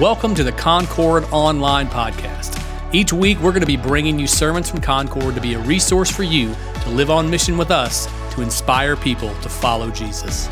Welcome to the Concord Online Podcast. Each week, we're going to be bringing you sermons from Concord to be a resource for you to live on mission with us to inspire people to follow Jesus.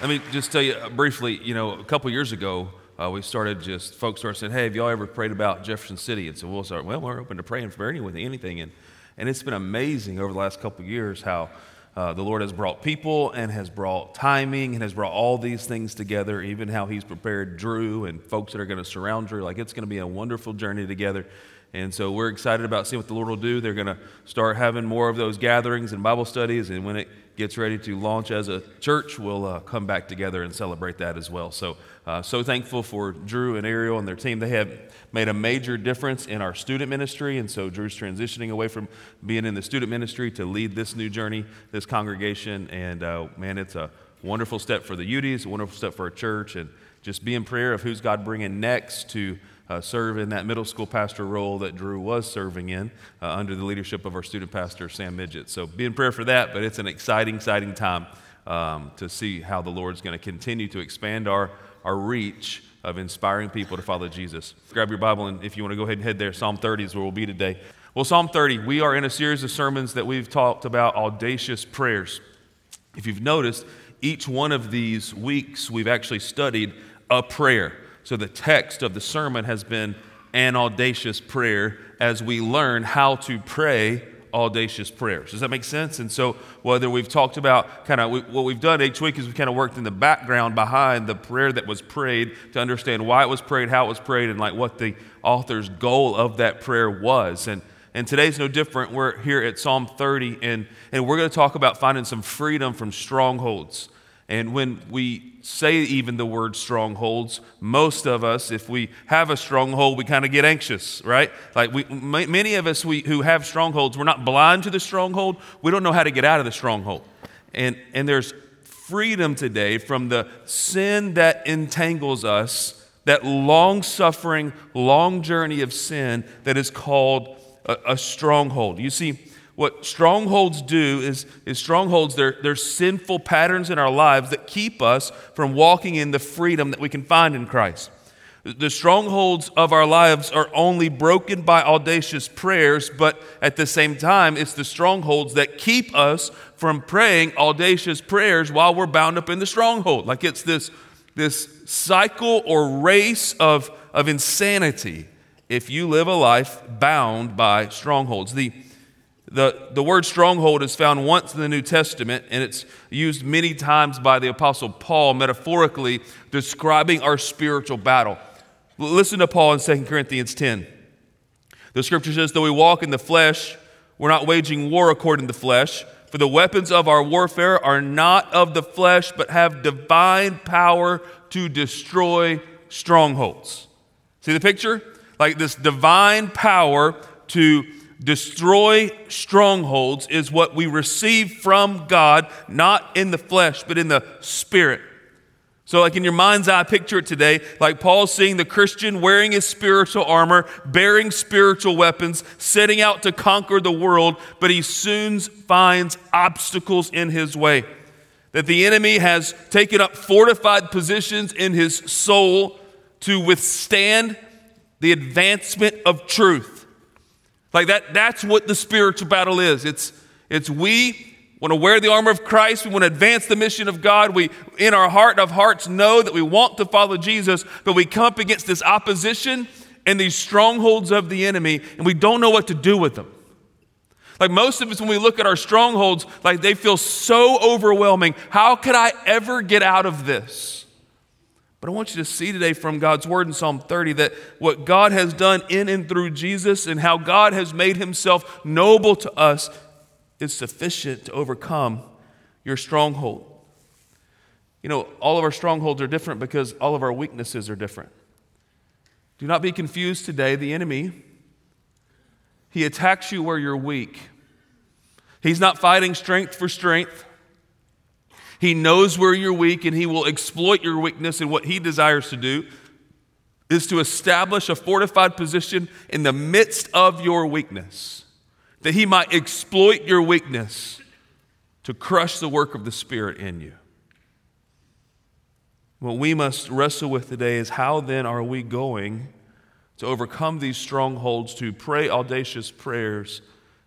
Let me just tell you briefly, you know, a couple years ago, uh, we started just, folks started saying, hey, have y'all ever prayed about Jefferson City? And so we'll start, well, we're open to praying for anything, anything. And, and it's been amazing over the last couple years how uh, the Lord has brought people and has brought timing and has brought all these things together, even how He's prepared Drew and folks that are going to surround Drew. Like it's going to be a wonderful journey together. And so we're excited about seeing what the Lord will do. They're going to start having more of those gatherings and Bible studies. And when it gets ready to launch as a church, we'll uh, come back together and celebrate that as well. So, uh, so thankful for Drew and Ariel and their team. They have made a major difference in our student ministry. And so Drew's transitioning away from being in the student ministry to lead this new journey, this congregation. And uh, man, it's a wonderful step for the Uties, a wonderful step for our church. And just be in prayer of who's God bringing next to uh, serve in that middle school pastor role that Drew was serving in uh, under the leadership of our student pastor, Sam Midget. So be in prayer for that, but it's an exciting, exciting time um, to see how the Lord's going to continue to expand our, our reach of inspiring people to follow Jesus. Grab your Bible, and if you want to go ahead and head there, Psalm 30 is where we'll be today. Well, Psalm 30, we are in a series of sermons that we've talked about audacious prayers. If you've noticed, each one of these weeks we've actually studied a prayer. So the text of the sermon has been an audacious prayer as we learn how to pray audacious prayers. Does that make sense? And so, whether we've talked about kind of what we've done each week is we've kind of worked in the background behind the prayer that was prayed to understand why it was prayed, how it was prayed, and like what the author's goal of that prayer was. And and today's no different. We're here at Psalm 30, and, and we're going to talk about finding some freedom from strongholds. And when we say even the word strongholds, most of us, if we have a stronghold, we kind of get anxious, right? Like we, many of us we, who have strongholds, we're not blind to the stronghold. We don't know how to get out of the stronghold. And, and there's freedom today from the sin that entangles us, that long suffering, long journey of sin that is called a, a stronghold. You see, what strongholds do is, is strongholds, they're, they're sinful patterns in our lives that keep us from walking in the freedom that we can find in Christ. The strongholds of our lives are only broken by audacious prayers, but at the same time, it's the strongholds that keep us from praying audacious prayers while we're bound up in the stronghold. Like it's this, this cycle or race of, of insanity if you live a life bound by strongholds. The, the, the word stronghold is found once in the New Testament, and it's used many times by the Apostle Paul, metaphorically describing our spiritual battle. Listen to Paul in 2 Corinthians 10. The scripture says, Though we walk in the flesh, we're not waging war according to the flesh, for the weapons of our warfare are not of the flesh, but have divine power to destroy strongholds. See the picture? Like this divine power to destroy strongholds is what we receive from God, not in the flesh, but in the spirit. So, like in your mind's eye, picture it today, like Paul seeing the Christian wearing his spiritual armor, bearing spiritual weapons, setting out to conquer the world, but he soon finds obstacles in his way. That the enemy has taken up fortified positions in his soul to withstand the advancement of truth. Like that, that's what the spiritual battle is. It's, it's we want to wear the armor of Christ. We want to advance the mission of God. We, in our heart of hearts, know that we want to follow Jesus, but we come up against this opposition and these strongholds of the enemy, and we don't know what to do with them. Like most of us, when we look at our strongholds, like they feel so overwhelming. How could I ever get out of this? But I want you to see today from God's word in Psalm 30 that what God has done in and through Jesus and how God has made himself noble to us is sufficient to overcome your stronghold. You know, all of our strongholds are different because all of our weaknesses are different. Do not be confused today. The enemy, he attacks you where you're weak. He's not fighting strength for strength. He knows where you're weak and he will exploit your weakness. And what he desires to do is to establish a fortified position in the midst of your weakness, that he might exploit your weakness to crush the work of the Spirit in you. What we must wrestle with today is how then are we going to overcome these strongholds, to pray audacious prayers,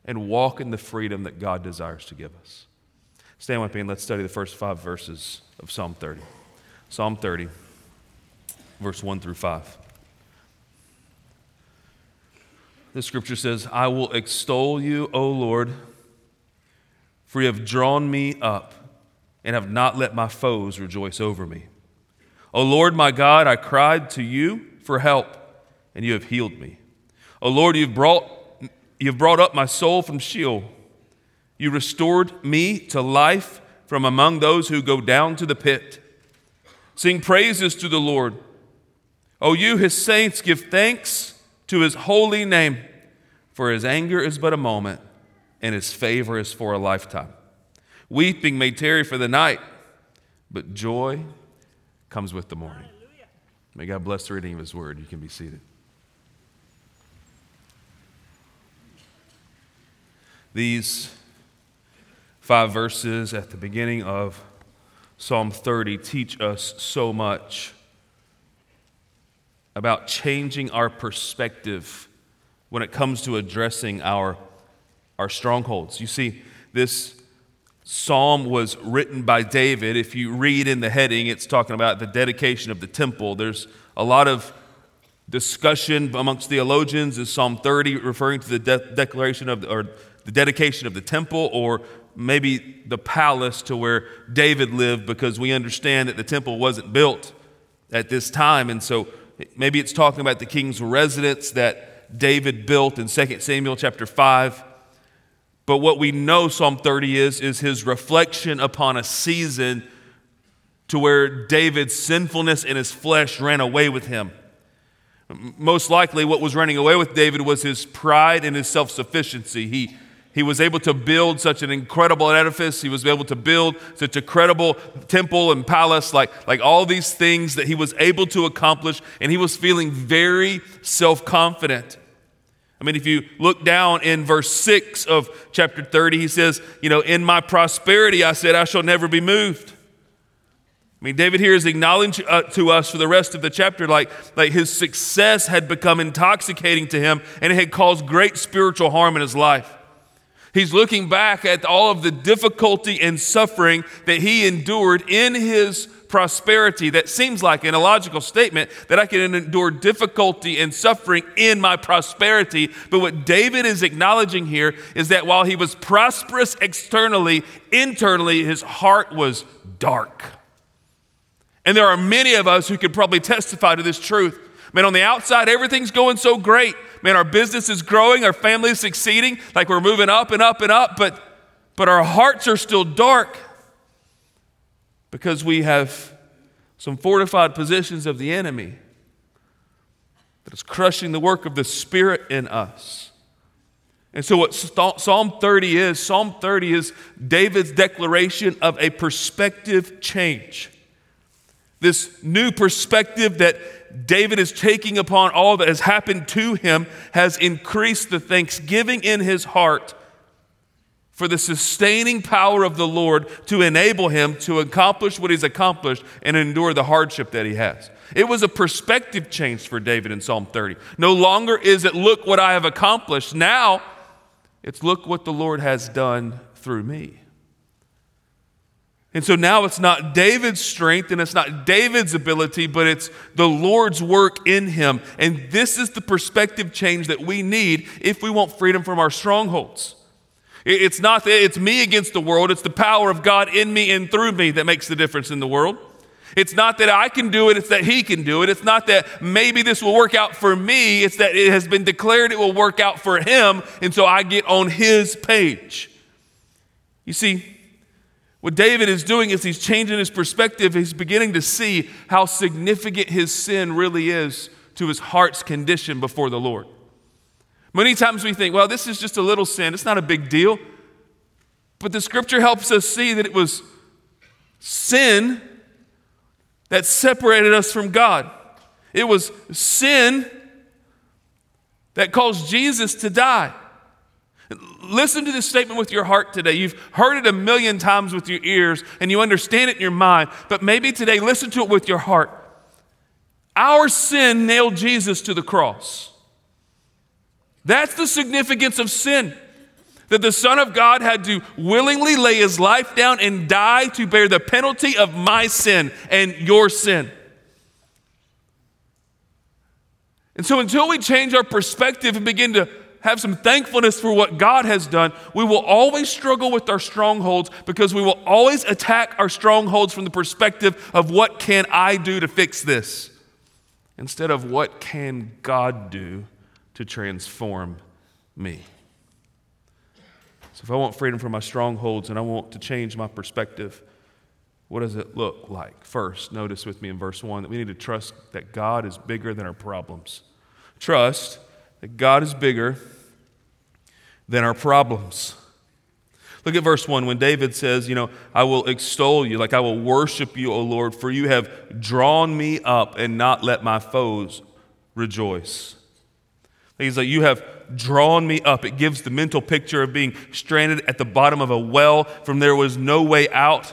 and walk in the freedom that God desires to give us? Stand with me and let's study the first five verses of Psalm 30. Psalm 30, verse 1 through 5. The scripture says, I will extol you, O Lord, for you have drawn me up and have not let my foes rejoice over me. O Lord my God, I cried to you for help, and you have healed me. O Lord, you've brought, you've brought up my soul from Sheol. You restored me to life from among those who go down to the pit. Sing praises to the Lord. O you, his saints, give thanks to his holy name, for his anger is but a moment, and his favor is for a lifetime. Weeping may tarry for the night, but joy comes with the morning. May God bless the reading of his word. You can be seated. These five verses at the beginning of Psalm 30 teach us so much about changing our perspective when it comes to addressing our, our strongholds. You see, this psalm was written by David. If you read in the heading, it's talking about the dedication of the temple. There's a lot of discussion amongst theologians. Is Psalm 30 referring to the de- declaration of, or the dedication of the temple, or maybe the palace to where David lived? Because we understand that the temple wasn't built at this time, and so maybe it's talking about the king's residence that David built in 2 Samuel chapter 5. But what we know Psalm 30 is, is his reflection upon a season to where David's sinfulness in his flesh ran away with him. Most likely, what was running away with David was his pride and his self sufficiency. He, he was able to build such an incredible edifice. He was able to build such a credible temple and palace, like, like all these things that he was able to accomplish, and he was feeling very self confident. I mean, if you look down in verse 6 of chapter 30, he says, You know, in my prosperity, I said, I shall never be moved. I mean, David here is acknowledging uh, to us for the rest of the chapter, like, like his success had become intoxicating to him and it had caused great spiritual harm in his life. He's looking back at all of the difficulty and suffering that he endured in his prosperity that seems like an illogical statement that I can endure difficulty and suffering in my prosperity. But what David is acknowledging here is that while he was prosperous externally, internally, his heart was dark. And there are many of us who could probably testify to this truth. Man, on the outside, everything's going so great. Man, our business is growing, our family is succeeding, like we're moving up and up and up, but, but our hearts are still dark because we have some fortified positions of the enemy that is crushing the work of the Spirit in us. And so, what Psalm 30 is Psalm 30 is David's declaration of a perspective change. This new perspective that David is taking upon all that has happened to him has increased the thanksgiving in his heart for the sustaining power of the Lord to enable him to accomplish what he's accomplished and endure the hardship that he has. It was a perspective change for David in Psalm 30. No longer is it, look what I have accomplished. Now, it's look what the Lord has done through me. And so now it's not David's strength and it's not David's ability, but it's the Lord's work in him. And this is the perspective change that we need if we want freedom from our strongholds. It's not that it's me against the world, it's the power of God in me and through me that makes the difference in the world. It's not that I can do it, it's that He can do it. It's not that maybe this will work out for me, it's that it has been declared it will work out for Him, and so I get on His page. You see, what David is doing is he's changing his perspective. He's beginning to see how significant his sin really is to his heart's condition before the Lord. Many times we think, well, this is just a little sin, it's not a big deal. But the scripture helps us see that it was sin that separated us from God. It was sin that caused Jesus to die. Listen to this statement with your heart today. You've heard it a million times with your ears and you understand it in your mind, but maybe today listen to it with your heart. Our sin nailed Jesus to the cross. That's the significance of sin. That the Son of God had to willingly lay his life down and die to bear the penalty of my sin and your sin. And so, until we change our perspective and begin to have some thankfulness for what God has done, we will always struggle with our strongholds because we will always attack our strongholds from the perspective of what can I do to fix this instead of what can God do to transform me. So, if I want freedom from my strongholds and I want to change my perspective, what does it look like? First, notice with me in verse 1 that we need to trust that God is bigger than our problems. Trust that God is bigger than our problems. Look at verse 1 when David says, You know, I will extol you, like I will worship you, O Lord, for you have drawn me up and not let my foes rejoice. He's like, You have drawn me up. It gives the mental picture of being stranded at the bottom of a well from there was no way out,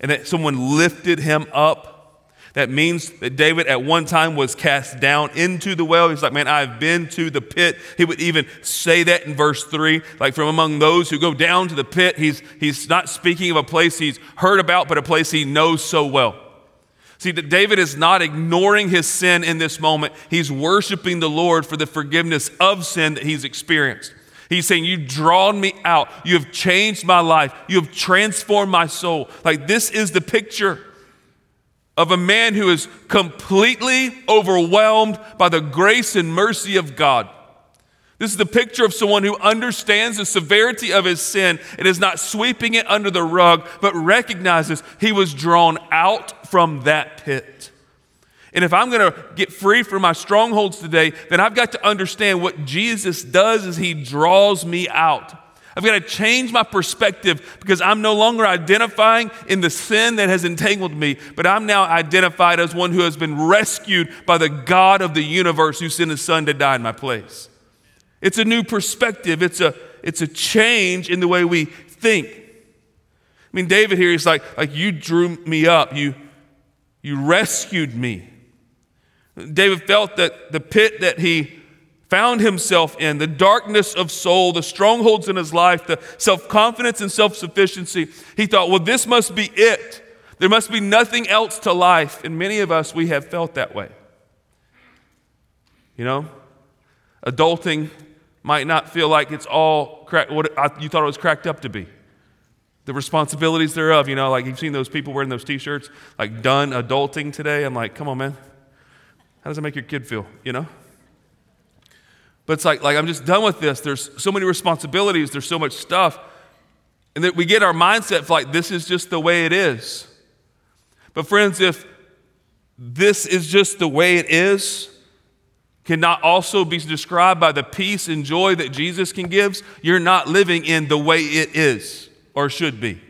and that someone lifted him up. That means that David at one time was cast down into the well. He's like, Man, I've been to the pit. He would even say that in verse 3. Like, from among those who go down to the pit, he's, he's not speaking of a place he's heard about, but a place he knows so well. See, that David is not ignoring his sin in this moment. He's worshiping the Lord for the forgiveness of sin that he's experienced. He's saying, You've drawn me out. You have changed my life. You have transformed my soul. Like, this is the picture of a man who is completely overwhelmed by the grace and mercy of God. This is the picture of someone who understands the severity of his sin and is not sweeping it under the rug, but recognizes he was drawn out from that pit. And if I'm going to get free from my strongholds today, then I've got to understand what Jesus does is he draws me out. I've got to change my perspective because I'm no longer identifying in the sin that has entangled me, but I'm now identified as one who has been rescued by the God of the universe who sent his son to die in my place. It's a new perspective. It's a, it's a change in the way we think. I mean, David here, he's like, like you drew me up. You, you rescued me. David felt that the pit that he found himself in, the darkness of soul, the strongholds in his life, the self confidence and self sufficiency, he thought, well, this must be it. There must be nothing else to life. And many of us, we have felt that way. You know, adulting might not feel like it's all crack, what you thought it was cracked up to be. The responsibilities thereof, you know, like you've seen those people wearing those t shirts, like done adulting today. I'm like, come on, man. How does that make your kid feel, you know? But it's like, like I'm just done with this. There's so many responsibilities, there's so much stuff. And that we get our mindset like this is just the way it is. But, friends, if this is just the way it is, cannot also be described by the peace and joy that Jesus can give, you're not living in the way it is or should be.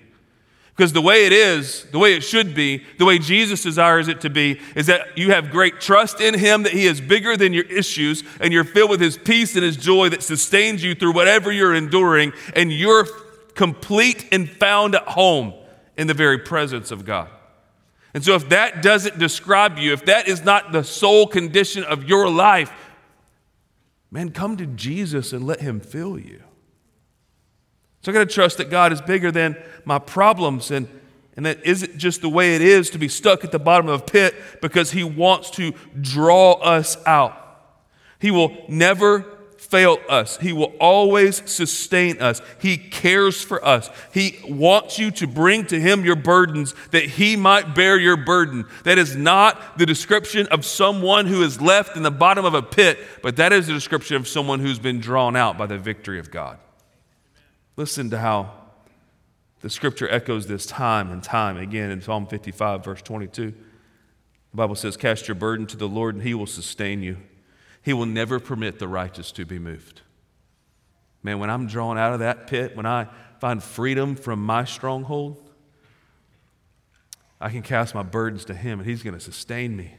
Because the way it is, the way it should be, the way Jesus desires it to be, is that you have great trust in Him, that He is bigger than your issues, and you're filled with His peace and His joy that sustains you through whatever you're enduring, and you're complete and found at home in the very presence of God. And so, if that doesn't describe you, if that is not the soul condition of your life, man, come to Jesus and let Him fill you. So, I got to trust that God is bigger than my problems and, and that isn't just the way it is to be stuck at the bottom of a pit because He wants to draw us out. He will never fail us. He will always sustain us. He cares for us. He wants you to bring to Him your burdens that He might bear your burden. That is not the description of someone who is left in the bottom of a pit, but that is the description of someone who's been drawn out by the victory of God. Listen to how the scripture echoes this time and time again in Psalm 55, verse 22. The Bible says, Cast your burden to the Lord, and He will sustain you. He will never permit the righteous to be moved. Man, when I'm drawn out of that pit, when I find freedom from my stronghold, I can cast my burdens to Him and He's going to sustain me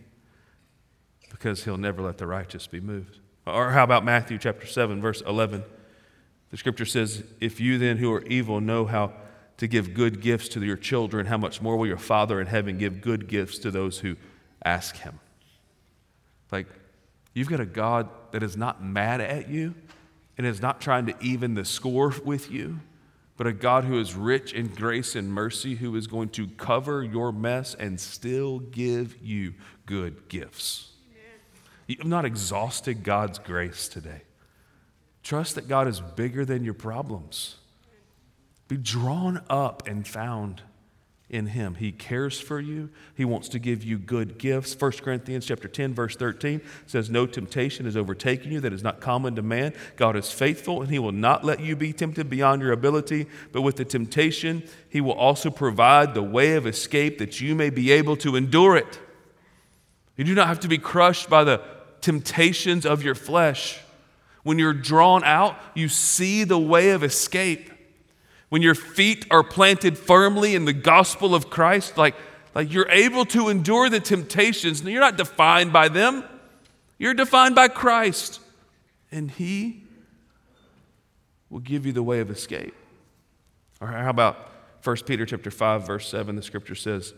because He'll never let the righteous be moved. Or how about Matthew chapter 7, verse 11? The scripture says, If you then who are evil know how to give good gifts to your children, how much more will your Father in heaven give good gifts to those who ask him? Like, you've got a God that is not mad at you and is not trying to even the score with you, but a God who is rich in grace and mercy, who is going to cover your mess and still give you good gifts. You've not exhausted God's grace today. Trust that God is bigger than your problems. Be drawn up and found in him. He cares for you. He wants to give you good gifts. 1 Corinthians chapter 10 verse 13 says no temptation is overtaking you that is not common to man. God is faithful and he will not let you be tempted beyond your ability, but with the temptation he will also provide the way of escape that you may be able to endure it. You do not have to be crushed by the temptations of your flesh. When you're drawn out, you see the way of escape. When your feet are planted firmly in the gospel of Christ, like, like you're able to endure the temptations. You're not defined by them, you're defined by Christ. And He will give you the way of escape. Or how about 1 Peter chapter 5, verse 7, the scripture says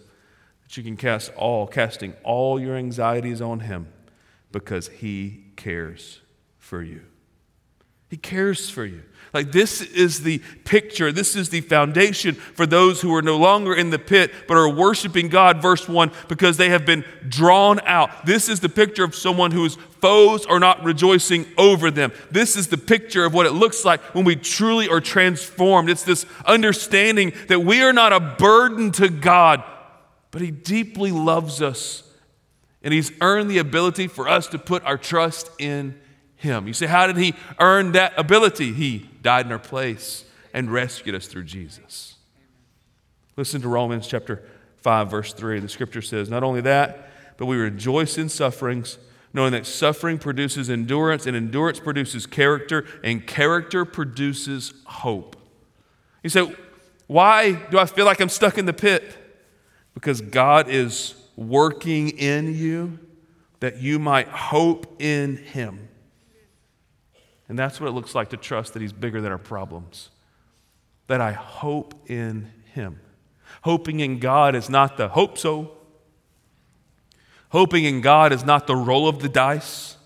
that you can cast all, casting all your anxieties on him because he cares for you. He cares for you. Like, this is the picture, this is the foundation for those who are no longer in the pit but are worshiping God, verse 1, because they have been drawn out. This is the picture of someone whose foes are not rejoicing over them. This is the picture of what it looks like when we truly are transformed. It's this understanding that we are not a burden to God, but He deeply loves us, and He's earned the ability for us to put our trust in him. You say, how did he earn that ability? He died in our place and rescued us through Jesus. Listen to Romans chapter 5, verse 3. The scripture says, Not only that, but we rejoice in sufferings, knowing that suffering produces endurance, and endurance produces character, and character produces hope. You say, Why do I feel like I'm stuck in the pit? Because God is working in you that you might hope in Him. And that's what it looks like to trust that He's bigger than our problems. That I hope in Him. Hoping in God is not the hope so. Hoping in God is not the roll of the dice.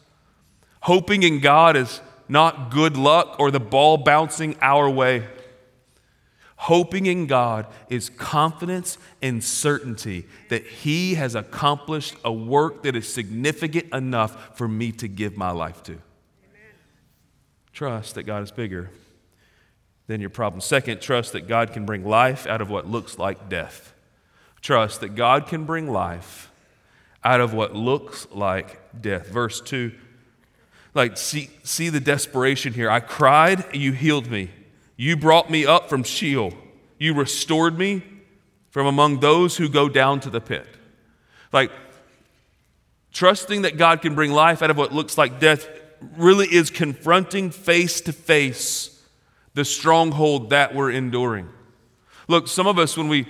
Hoping in God is not good luck or the ball bouncing our way. Hoping in God is confidence and certainty that He has accomplished a work that is significant enough for me to give my life to. Trust that God is bigger than your problem. Second, trust that God can bring life out of what looks like death. Trust that God can bring life out of what looks like death. Verse 2 like see, see the desperation here. I cried, you healed me. You brought me up from Sheol. You restored me from among those who go down to the pit. Like trusting that God can bring life out of what looks like death really is confronting face to face the stronghold that we're enduring. Look, some of us, when we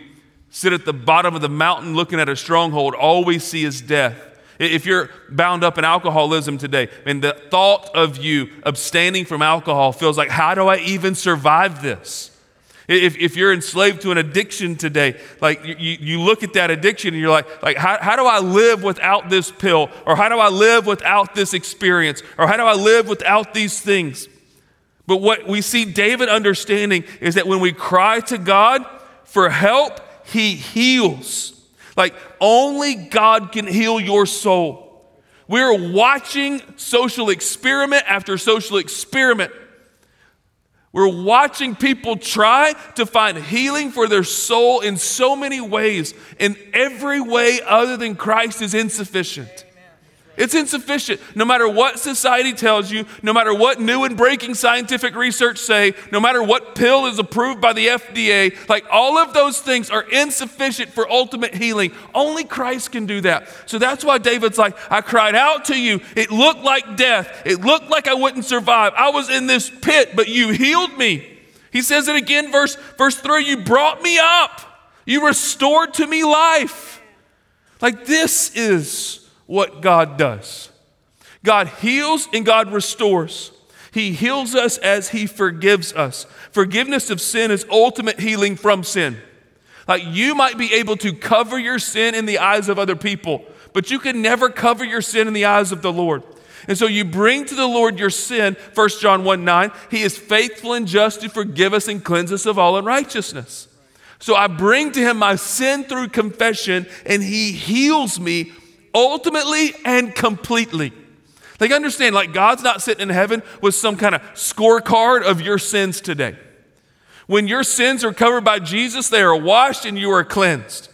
sit at the bottom of the mountain looking at a stronghold, all we see is death. If you're bound up in alcoholism today, and the thought of you abstaining from alcohol feels like, how do I even survive this? If, if you're enslaved to an addiction today, like you, you look at that addiction and you're like, like how, how do I live without this pill? Or how do I live without this experience? Or how do I live without these things? But what we see David understanding is that when we cry to God for help, he heals. Like only God can heal your soul. We're watching social experiment after social experiment we're watching people try to find healing for their soul in so many ways, and every way other than Christ is insufficient. It's insufficient. No matter what society tells you, no matter what new and breaking scientific research say, no matter what pill is approved by the FDA, like all of those things are insufficient for ultimate healing. Only Christ can do that. So that's why David's like, I cried out to you. It looked like death. It looked like I wouldn't survive. I was in this pit, but you healed me. He says it again, verse, verse 3 You brought me up, you restored to me life. Like this is what God does. God heals and God restores. He heals us as He forgives us. Forgiveness of sin is ultimate healing from sin. Like you might be able to cover your sin in the eyes of other people, but you can never cover your sin in the eyes of the Lord. And so you bring to the Lord your sin, 1 John 1 9. He is faithful and just to forgive us and cleanse us of all unrighteousness. So I bring to him my sin through confession, and he heals me ultimately and completely. Like, understand, like, God's not sitting in heaven with some kind of scorecard of your sins today. When your sins are covered by Jesus, they are washed and you are cleansed.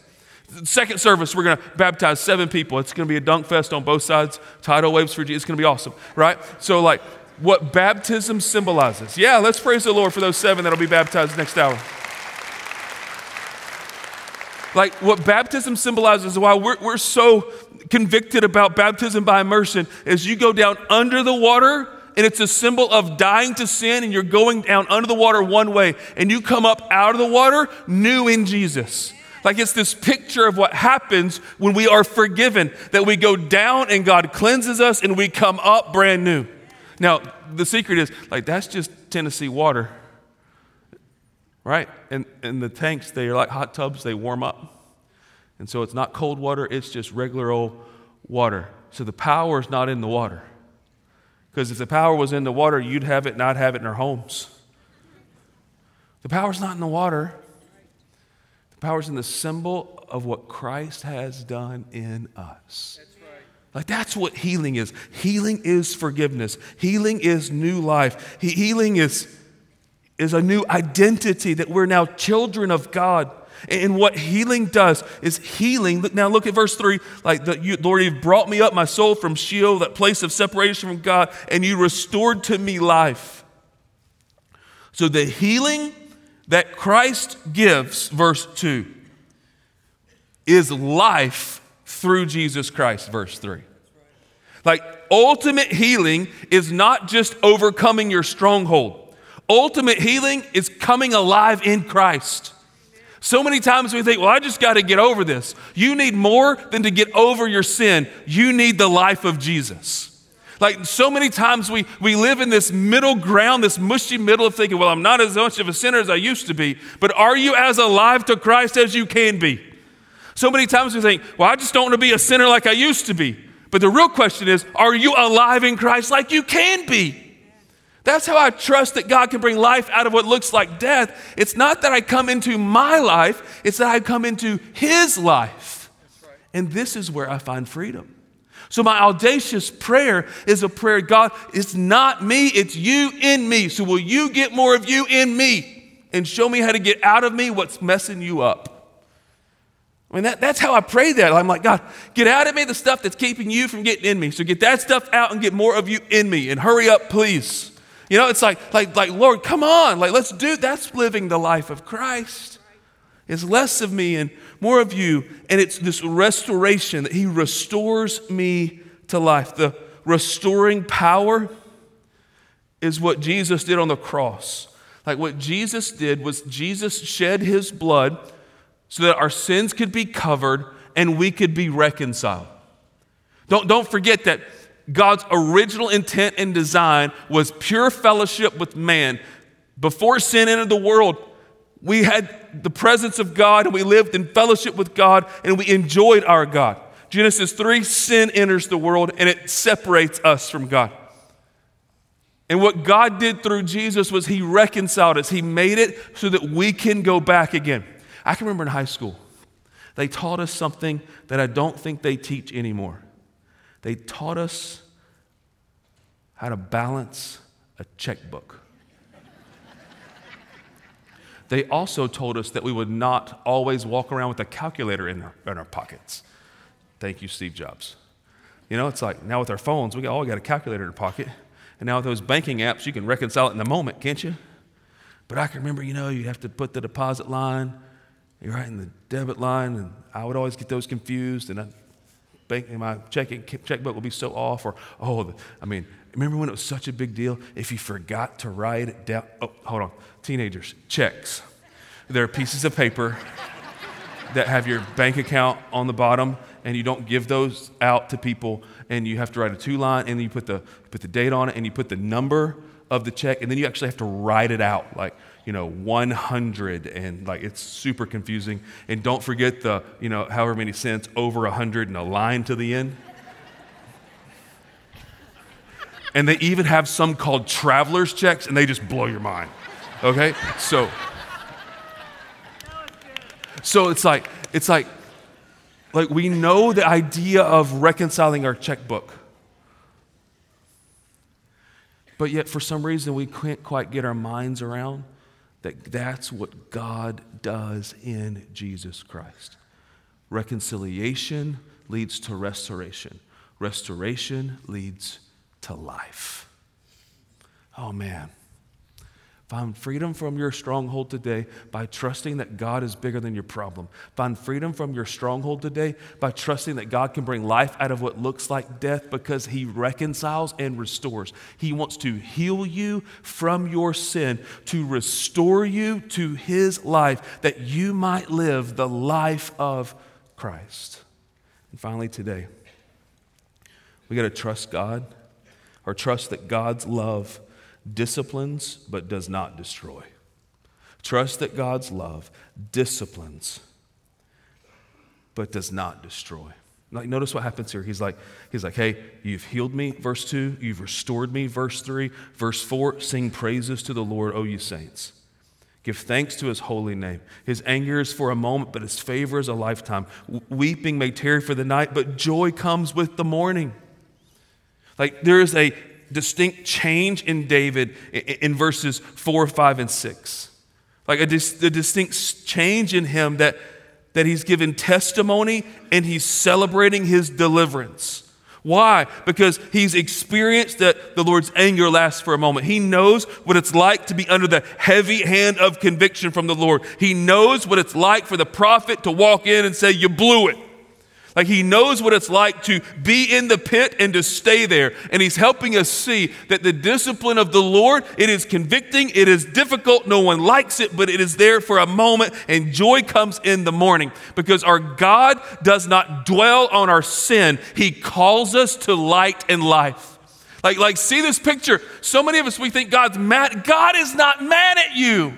Second service, we're going to baptize seven people. It's going to be a dunk fest on both sides. Tidal waves for Jesus. It's going to be awesome, right? So, like, what baptism symbolizes. Yeah, let's praise the Lord for those seven that'll be baptized next hour. Like, what baptism symbolizes, why we're, we're so convicted about baptism by immersion, is you go down under the water and it's a symbol of dying to sin and you're going down under the water one way and you come up out of the water new in Jesus. Like it's this picture of what happens when we are forgiven, that we go down and God cleanses us and we come up brand new. Now, the secret is like that's just Tennessee water, right? And, and the tanks, they are like hot tubs, they warm up. And so it's not cold water, it's just regular old water. So the power is not in the water. Because if the power was in the water, you'd have it, not have it in our homes. The power's not in the water. The power is in the symbol of what Christ has done in us. Like that's what healing is. Healing is forgiveness. Healing is new life. He- healing is, is a new identity that we're now children of God. And what healing does is healing. Now look at verse three. Like the, you, Lord, you've brought me up, my soul from Sheol, that place of separation from God, and you restored to me life. So the healing that Christ gives, verse 2, is life through Jesus Christ, verse 3. Like, ultimate healing is not just overcoming your stronghold, ultimate healing is coming alive in Christ. So many times we think, well, I just got to get over this. You need more than to get over your sin, you need the life of Jesus. Like so many times we, we live in this middle ground, this mushy middle of thinking, well, I'm not as much of a sinner as I used to be, but are you as alive to Christ as you can be? So many times we think, well, I just don't want to be a sinner like I used to be. But the real question is, are you alive in Christ like you can be? That's how I trust that God can bring life out of what looks like death. It's not that I come into my life, it's that I come into His life. And this is where I find freedom. So, my audacious prayer is a prayer God, it's not me, it's you in me. So, will you get more of you in me and show me how to get out of me what's messing you up? I mean, that, that's how I pray that. I'm like, God, get out of me the stuff that's keeping you from getting in me. So, get that stuff out and get more of you in me and hurry up, please. You know, it's like, like, like, Lord, come on, like, let's do that's living the life of Christ. It's less of me and more of you. And it's this restoration that He restores me to life. The restoring power is what Jesus did on the cross. Like what Jesus did was Jesus shed His blood so that our sins could be covered and we could be reconciled. Don't, don't forget that God's original intent and design was pure fellowship with man. Before sin entered the world, we had the presence of God and we lived in fellowship with God and we enjoyed our God. Genesis 3 sin enters the world and it separates us from God. And what God did through Jesus was He reconciled us. He made it so that we can go back again. I can remember in high school, they taught us something that I don't think they teach anymore. They taught us how to balance a checkbook. They also told us that we would not always walk around with a calculator in our, in our pockets. Thank you, Steve Jobs. You know, it's like now with our phones, we all oh, got a calculator in our pocket. And now with those banking apps, you can reconcile it in the moment, can't you? But I can remember, you know, you have to put the deposit line, you're right in the debit line, and I would always get those confused, and I, bank, my checking checkbook will be so off, or oh, I mean, remember when it was such a big deal if you forgot to write it down? Oh, hold on teenagers, checks. They're pieces of paper that have your bank account on the bottom, and you don't give those out to people, and you have to write a two line, and you put the, put the date on it, and you put the number of the check, and then you actually have to write it out like, you know, 100, and like it's super confusing. And don't forget the, you know, however many cents over 100 and a line to the end. and they even have some called traveler's checks, and they just blow your mind. Okay? So, so it's like, it's like, like we know the idea of reconciling our checkbook. But yet, for some reason, we can't quite get our minds around that that's what God does in Jesus Christ. Reconciliation leads to restoration, restoration leads to life. Oh, man. Find freedom from your stronghold today by trusting that God is bigger than your problem. Find freedom from your stronghold today by trusting that God can bring life out of what looks like death because He reconciles and restores. He wants to heal you from your sin, to restore you to His life, that you might live the life of Christ. And finally, today, we got to trust God or trust that God's love disciplines but does not destroy. Trust that God's love disciplines but does not destroy. Like notice what happens here. He's like, he's like, hey, you've healed me, verse 2, you've restored me, verse 3, verse 4, sing praises to the Lord, O you saints. Give thanks to his holy name. His anger is for a moment, but his favor is a lifetime. Weeping may tarry for the night, but joy comes with the morning. Like there is a distinct change in David in verses 4, 5, and 6. Like a, dis- a distinct change in him that, that he's given testimony and he's celebrating his deliverance. Why? Because he's experienced that the Lord's anger lasts for a moment. He knows what it's like to be under the heavy hand of conviction from the Lord. He knows what it's like for the prophet to walk in and say, You blew it. Like he knows what it's like to be in the pit and to stay there. And he's helping us see that the discipline of the Lord, it is convicting, it is difficult, no one likes it, but it is there for a moment and joy comes in the morning because our God does not dwell on our sin. He calls us to light and life. Like, like see this picture. So many of us we think God's mad. God is not mad at you.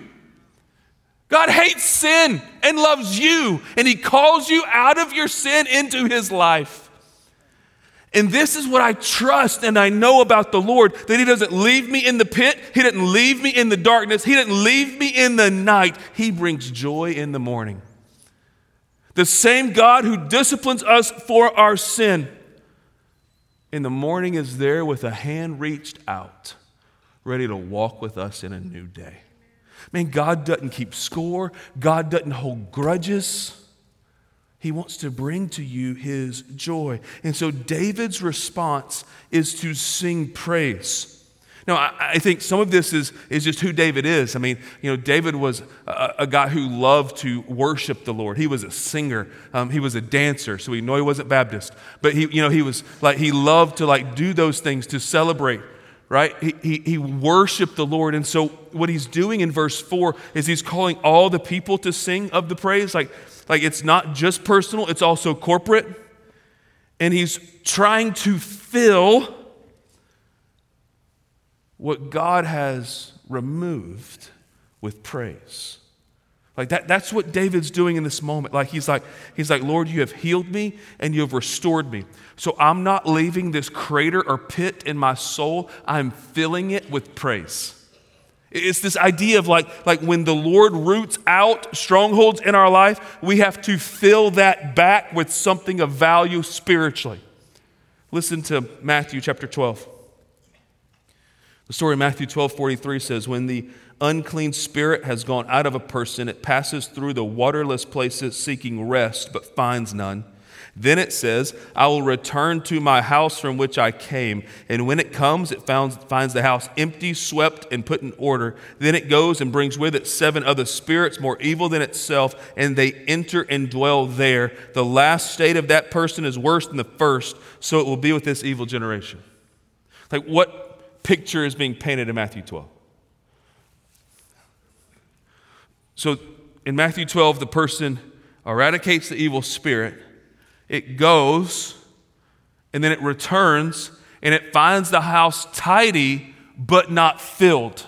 God hates sin and loves you, and He calls you out of your sin into His life. And this is what I trust and I know about the Lord that He doesn't leave me in the pit, He didn't leave me in the darkness, He didn't leave me in the night. He brings joy in the morning. The same God who disciplines us for our sin in the morning is there with a hand reached out, ready to walk with us in a new day. Man, God doesn't keep score, God doesn't hold grudges. He wants to bring to you his joy. And so David's response is to sing praise. Now, I, I, think some of this is, is just who David is. I mean, you know, David was a, a guy who loved to worship the Lord. He was a singer. Um, he was a dancer, so we know he wasn't Baptist. But he, you know, he was like, he loved to like do those things to celebrate right? He, he, he, worshiped the Lord. And so, what he's doing in verse 4 is he's calling all the people to sing of the praise. Like, like it's not just personal, it's also corporate. And he's trying to fill what God has removed with praise. Like that, that's what David's doing in this moment. Like he's like, he's like, Lord, you have healed me and you have restored me. So I'm not leaving this crater or pit in my soul. I'm filling it with praise. It's this idea of like, like when the Lord roots out strongholds in our life, we have to fill that back with something of value spiritually. Listen to Matthew chapter 12. The story of Matthew 12 43 says, When the unclean spirit has gone out of a person, it passes through the waterless places seeking rest, but finds none. Then it says, I will return to my house from which I came. And when it comes, it finds, finds the house empty, swept, and put in order. Then it goes and brings with it seven other spirits more evil than itself, and they enter and dwell there. The last state of that person is worse than the first, so it will be with this evil generation. Like, what picture is being painted in Matthew 12? So in Matthew 12, the person eradicates the evil spirit, it goes, and then it returns, and it finds the house tidy, but not filled.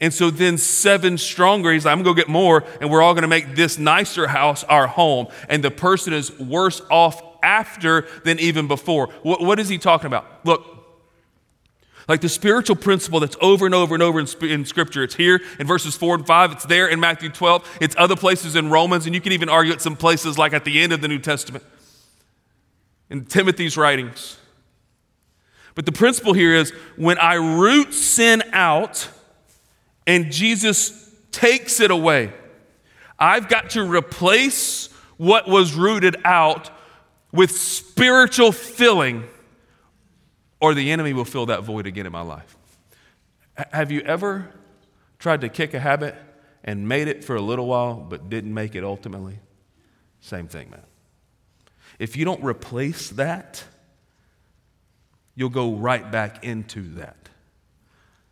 And so then seven stronger, he's like, I'm gonna go get more, and we're all gonna make this nicer house our home. And the person is worse off after than even before. What, what is he talking about? Look, like the spiritual principle that's over and over and over in, in, Scripture. It's here in verses 4 and 5. It's there in Matthew 12. It's other places in Romans. And you can even argue at some places like at the end of the New Testament, in Timothy's writings. But the principle here is when I root sin out and Jesus takes it away, I've got to replace what was rooted out with spiritual filling or the enemy will fill that void again in my life. Have you ever tried to kick a habit and made it for a little while but didn't make it ultimately? Same thing, man. If you don't replace that, you'll go right back into that.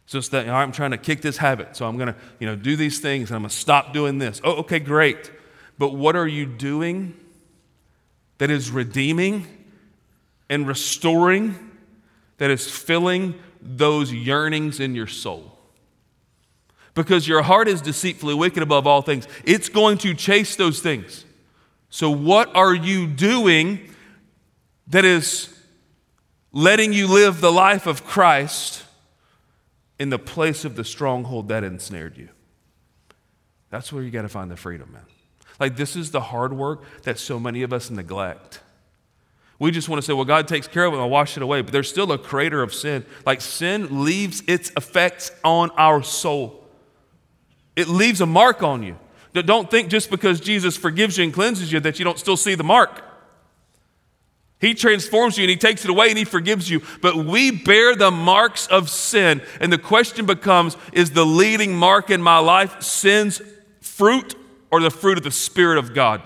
So it's that I'm trying to kick this habit, so I'm going to you know, do these things and I'm going to stop doing this. Oh, okay, great. But what are you doing that is redeeming and restoring that is filling those yearnings in your soul. Because your heart is deceitfully wicked above all things. It's going to chase those things. So, what are you doing that is letting you live the life of Christ in the place of the stronghold that ensnared you? That's where you got to find the freedom, man. Like, this is the hard work that so many of us neglect. We just want to say, well, God takes care of it, I'll wash it away. But there's still a crater of sin. Like sin leaves its effects on our soul, it leaves a mark on you. Don't think just because Jesus forgives you and cleanses you that you don't still see the mark. He transforms you and He takes it away and He forgives you. But we bear the marks of sin. And the question becomes is the leading mark in my life sin's fruit or the fruit of the Spirit of God?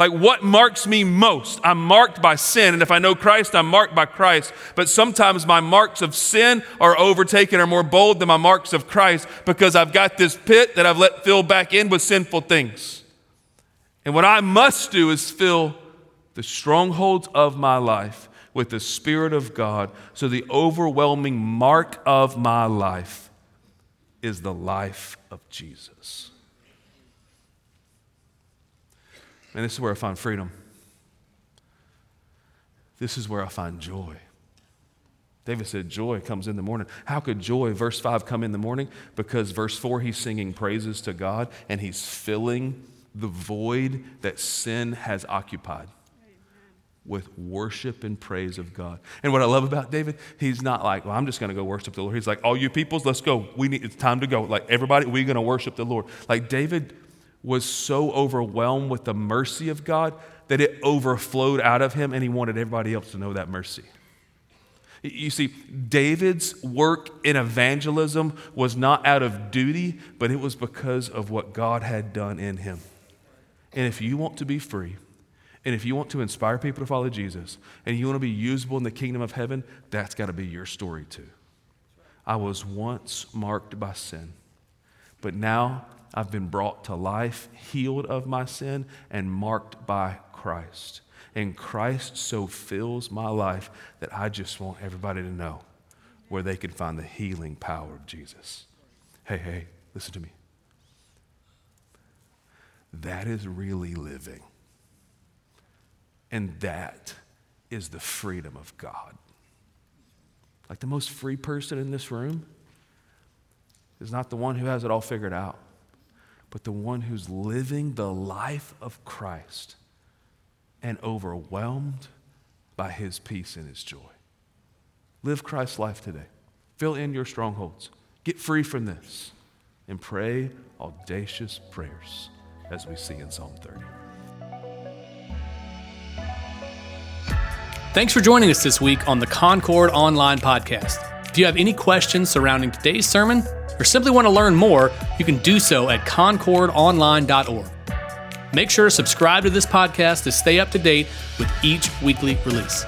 Like, what marks me most? I'm marked by sin. And if I know Christ, I'm marked by Christ. But sometimes my marks of sin are overtaken, are more bold than my marks of Christ because I've got this pit that I've let fill back in with sinful things. And what I must do is fill the strongholds of my life with the Spirit of God. So the overwhelming mark of my life is the life of Jesus. And this is where I find freedom. This is where I find joy. David said, Joy comes in the morning. How could joy, verse 5, come in the morning? Because verse 4, he's singing praises to God and he's filling the void that sin has occupied with worship and praise of God. And what I love about David, he's not like, well, I'm just going to go worship the Lord. He's like, all you peoples, let's go. We need, it's time to go. Like, everybody, we're going to worship the Lord. Like, David was so overwhelmed with the mercy of God that it overflowed out of him and he wanted everybody else to know that mercy. You see, David's work in evangelism was not out of duty, but it was because of what God had done in him. And if you want to be free, and if you want to inspire people to follow Jesus, and you want to be usable in the kingdom of heaven, that's got to be your story too. I was once marked by sin, but now I've been brought to life, healed of my sin, and marked by Christ. And Christ so fills my life that I just want everybody to know where they can find the healing power of Jesus. Hey, hey, listen to me. That is really living. And that is the freedom of God. Like the most free person in this room is not the one who has it all figured out but the one who's living the life of Christ and overwhelmed by his peace and his joy. Live Christ's life today. Fill in your strongholds. Get free from this and pray audacious prayers as we see in Psalm 30. Thanks for joining us this week on the Concord Online Podcast. If you have any questions surrounding today's sermon, or simply want to learn more, you can do so at concordonline.org. Make sure to subscribe to this podcast to stay up to date with each weekly release.